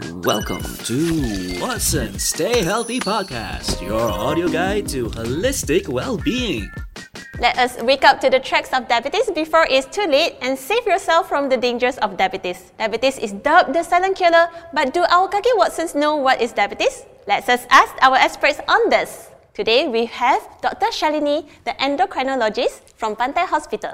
Welcome to Watsons Stay Healthy Podcast, your audio guide to holistic well being. Let us wake up to the tracks of diabetes before it's too late and save yourself from the dangers of diabetes. Diabetes is dubbed the silent killer, but do our Kaki Watsons know what is diabetes? Let's us ask our experts on this. Today we have Dr. Shalini, the endocrinologist from Pantai Hospital.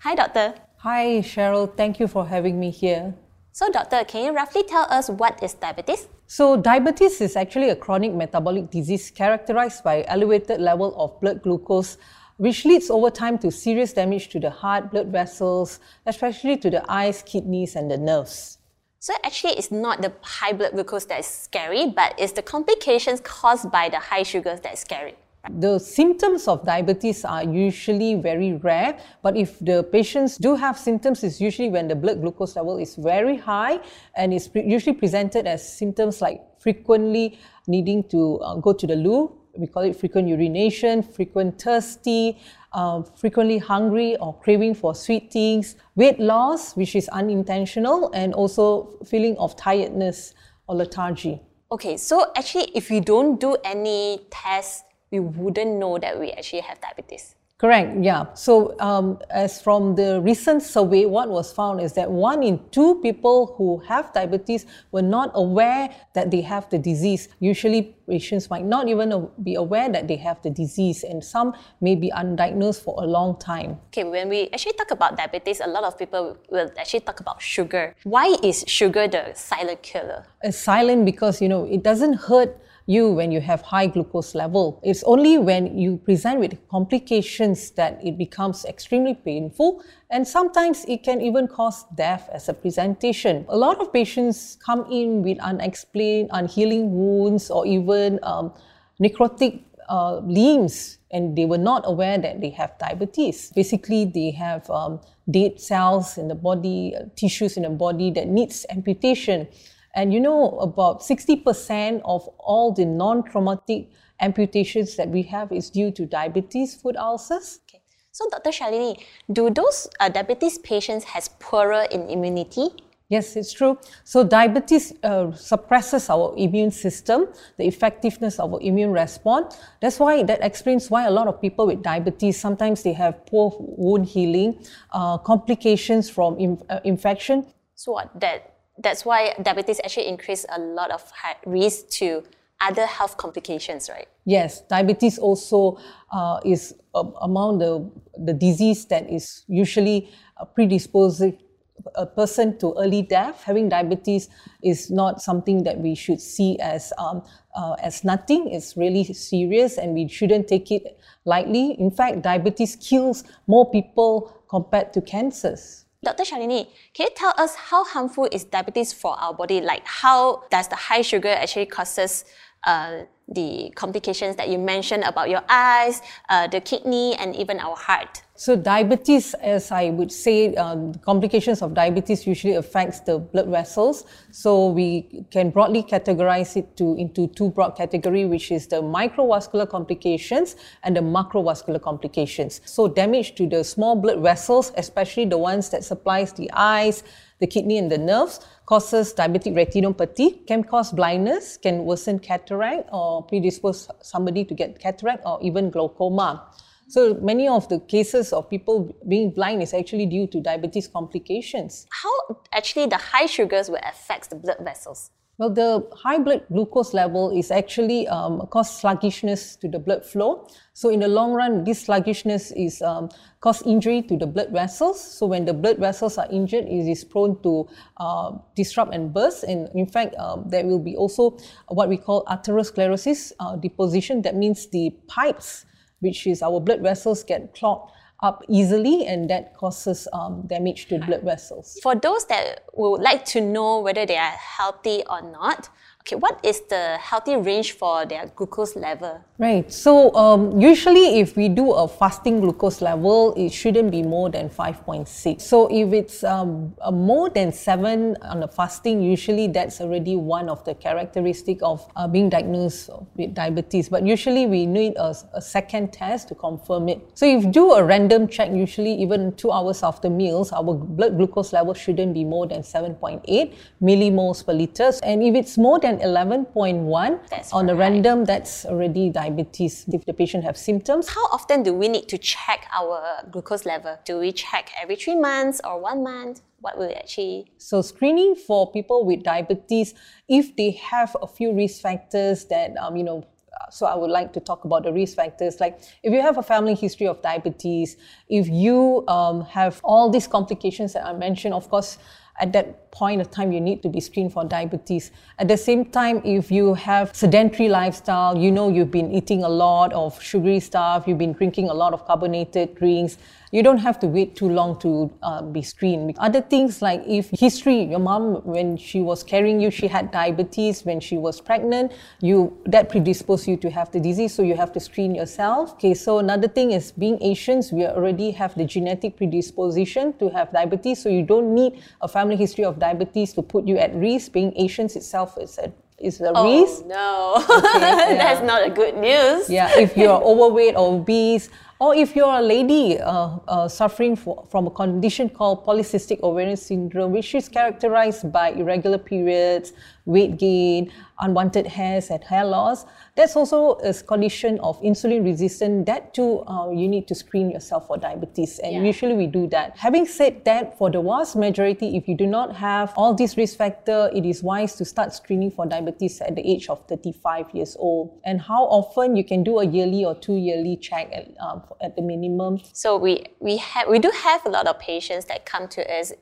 Hi, doctor. Hi, Cheryl. Thank you for having me here. So, doctor, can you roughly tell us what is diabetes? So, diabetes is actually a chronic metabolic disease characterized by elevated level of blood glucose, which leads over time to serious damage to the heart, blood vessels, especially to the eyes, kidneys, and the nerves. So, actually, it's not the high blood glucose that is scary, but it's the complications caused by the high sugars that is scary. The symptoms of diabetes are usually very rare, but if the patients do have symptoms, it's usually when the blood glucose level is very high and it's pre- usually presented as symptoms like frequently needing to uh, go to the loo. We call it frequent urination, frequent thirsty, uh, frequently hungry or craving for sweet things, weight loss, which is unintentional, and also feeling of tiredness or lethargy. Okay, so actually, if we don't do any tests, we wouldn't know that we actually have diabetes. Correct, yeah. So, um, as from the recent survey, what was found is that one in two people who have diabetes were not aware that they have the disease. Usually, patients might not even be aware that they have the disease, and some may be undiagnosed for a long time. Okay, when we actually talk about diabetes, a lot of people will actually talk about sugar. Why is sugar the silent killer? It's silent because, you know, it doesn't hurt you when you have high glucose level. It's only when you present with complications that it becomes extremely painful and sometimes it can even cause death as a presentation. A lot of patients come in with unexplained, unhealing wounds or even um, necrotic uh, limbs and they were not aware that they have diabetes. Basically, they have um, dead cells in the body, uh, tissues in the body that needs amputation. And you know, about 60% of all the non traumatic amputations that we have is due to diabetes foot ulcers. Okay. So, Dr. Shalini, do those uh, diabetes patients has poorer in immunity? Yes, it's true. So diabetes uh, suppresses our immune system, the effectiveness of our immune response. That's why that explains why a lot of people with diabetes sometimes they have poor wound healing, uh, complications from uh, infection. So what that that's why diabetes actually increase a lot of risk to other health complications, right? Yes, diabetes also uh, is uh, among the, the disease that is usually uh, predisposing a person to early death. Having diabetes is not something that we should see as um, uh, as nothing. It's really serious, and we shouldn't take it lightly. In fact, diabetes kills more people compared to cancers. Dr. Shalini, can you tell us how harmful is diabetes for our body? Like how does the high sugar actually causes uh, the complications that you mentioned about your eyes, uh, the kidney, and even our heart? So diabetes, as I would say, uh, complications of diabetes usually affects the blood vessels. So we can broadly categorize it to, into two broad category, which is the microvascular complications and the macrovascular complications. So damage to the small blood vessels, especially the ones that supplies the eyes, the kidney and the nerves, causes diabetic retinopathy, can cause blindness, can worsen cataract or predispose somebody to get cataract or even glaucoma. So many of the cases of people being blind is actually due to diabetes complications. How actually the high sugars will affect the blood vessels? Well, the high blood glucose level is actually um, cause sluggishness to the blood flow. So in the long run, this sluggishness is um, cause injury to the blood vessels. So when the blood vessels are injured, it is prone to uh, disrupt and burst. And in fact, um, there will be also what we call atherosclerosis uh, deposition. That means the pipes which is our blood vessels get clogged up easily and that causes um, damage to blood vessels. For those that would like to know whether they are healthy or not, Okay, what is the healthy range for their glucose level? Right. So um, usually, if we do a fasting glucose level, it shouldn't be more than 5.6. So if it's um, more than seven on the fasting, usually that's already one of the characteristic of uh, being diagnosed with diabetes. But usually, we need a, a second test to confirm it. So if you do a random check, usually even two hours after meals, our blood glucose level shouldn't be more than 7.8 millimoles per liter. And if it's more than 11.1 That's on the right. random, that's already diabetes if the patient have symptoms. How often do we need to check our glucose level? Do we check every three months or one month? What will it actually? So screening for people with diabetes, if they have a few risk factors that, um, you know, so I would like to talk about the risk factors. Like if you have a family history of diabetes, if you um, have all these complications that I mentioned, of course, at that point of time, you need to be screened for diabetes. At the same time, if you have sedentary lifestyle, you know you've been eating a lot of sugary stuff, you've been drinking a lot of carbonated drinks, you don't have to wait too long to uh, be screened. Other things like if history, your mom when she was carrying you, she had diabetes when she was pregnant, you that predisposed you to have the disease, so you have to screen yourself. Okay, so another thing is being Asians, we already have the genetic predisposition to have diabetes, so you don't need a family history of diabetes to put you at risk. Being Asians itself is a is a risk. no, that's not a good news. Yeah, if you're overweight or obese, or if you're a lady uh, uh, suffering for, from a condition called polycystic ovarian syndrome, which is characterized by irregular periods, weight gain, unwanted hairs, and hair loss, that's also a condition of insulin resistance. That too, uh, you need to screen yourself for diabetes, and Yeah. usually we do that. Having said that, for the vast majority, if you do not have all these risk factor, it is wise to start screening for diabetes at the age of 35 years old. And how often you can do a yearly or two yearly check at, uh, at the minimum. So we we have we do have a lot of patients that come to us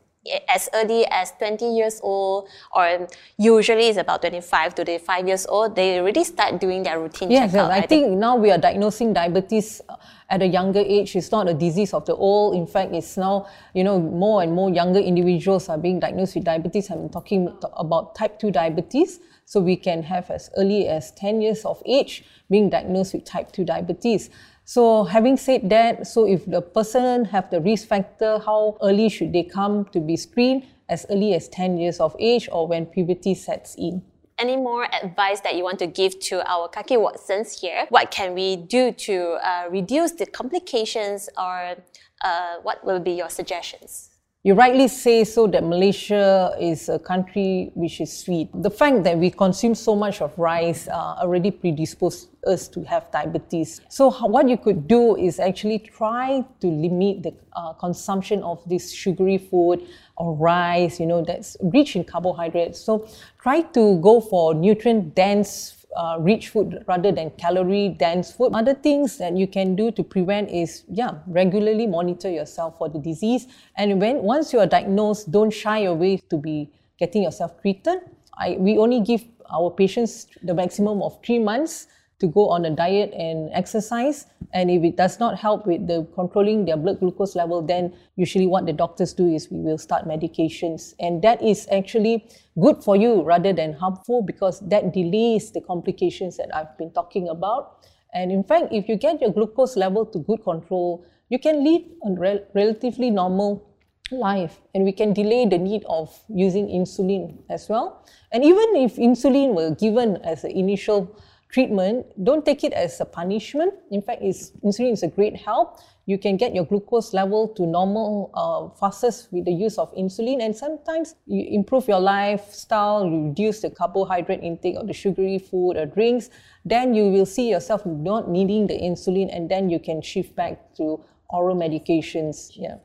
as early as 20 years old or usually it's about 25 to 35 years old they already start doing their routine Yes, yes. checkup I think now we are diagnosing diabetes uh, at a younger age. It's not a disease of the old. In fact, it's now, you know, more and more younger individuals are being diagnosed with diabetes. I'm talking about type 2 diabetes. So we can have as early as 10 years of age being diagnosed with type 2 diabetes. So having said that, so if the person have the risk factor, how early should they come to be screened? As early as 10 years of age or when puberty sets in. any more advice that you want to give to our Kaki Watsons here? What can we do to uh, reduce the complications or uh, what will be your suggestions? You rightly say so that Malaysia is a country which is sweet. The fact that we consume so much of rice uh, already predisposed us to have diabetes. So what you could do is actually try to limit the uh, consumption of this sugary food or rice, you know, that's rich in carbohydrates. So try to go for nutrient dense uh, rich food rather than calorie dense food. Other things that you can do to prevent is yeah, regularly monitor yourself for the disease. And when once you are diagnosed, don't shy away to be getting yourself treated. I, we only give our patients the maximum of three months to go on a diet and exercise. And if it does not help with the controlling their blood glucose level, then usually what the doctors do is we will start medications. And that is actually good for you rather than harmful because that delays the complications that I've been talking about. And in fact, if you get your glucose level to good control, you can lead a rel- relatively normal life and we can delay the need of using insulin as well. And even if insulin were given as an initial treatment, don't take it as a punishment. In fact, it's, insulin is a great help. You can get your glucose level to normal uh, fastest with the use of insulin, and sometimes you improve your lifestyle, reduce the carbohydrate intake of the sugary food or drinks. Then you will see yourself not needing the insulin, and then you can shift back to oral medications. Yeah.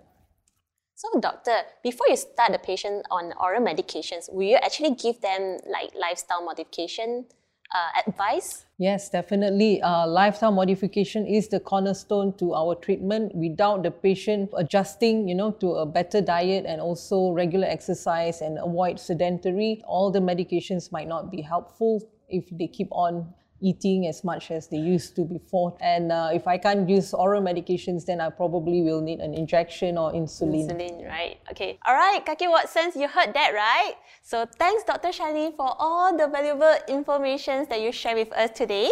So, doctor, before you start the patient on oral medications, will you actually give them like lifestyle modification uh, advice? Yes, definitely. Uh, lifestyle modification is the cornerstone to our treatment. Without the patient adjusting, you know, to a better diet and also regular exercise and avoid sedentary, all the medications might not be helpful if they keep on eating as much as they used to before. And uh, if I can't use oral medications, then I probably will need an injection or insulin. Insulin, right? Okay. All right, Kaki Watsons, you heard that, right? So thanks, Dr. Shalini, for all the valuable information that you share with us today.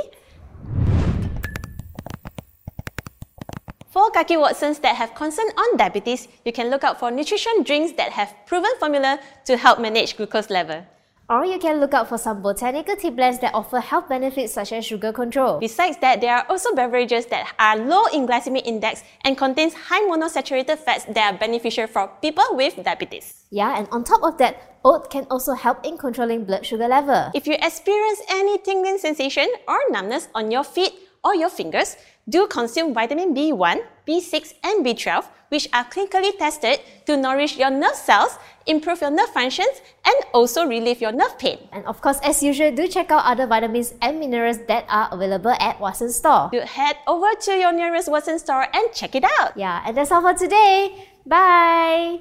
For Kaki Watsons that have concern on diabetes, you can look out for nutrition drinks that have proven formula to help manage glucose level. Or you can look out for some botanical tea blends that offer health benefits such as sugar control. Besides that, there are also beverages that are low in glycemic index and contains high monosaturated fats that are beneficial for people with diabetes. Yeah, and on top of that, oat can also help in controlling blood sugar level. If you experience any tingling sensation or numbness on your feet or your fingers, do consume vitamin B1, B6, and B12, which are clinically tested to nourish your nerve cells, improve your nerve functions, and also relieve your nerve pain. And of course, as usual, do check out other vitamins and minerals that are available at Watson Store. Do head over to your nearest Watson store and check it out. Yeah, and that's all for today. Bye!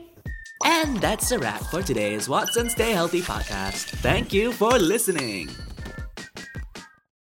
And that's a wrap for today's Watsons Stay Healthy podcast. Thank you for listening.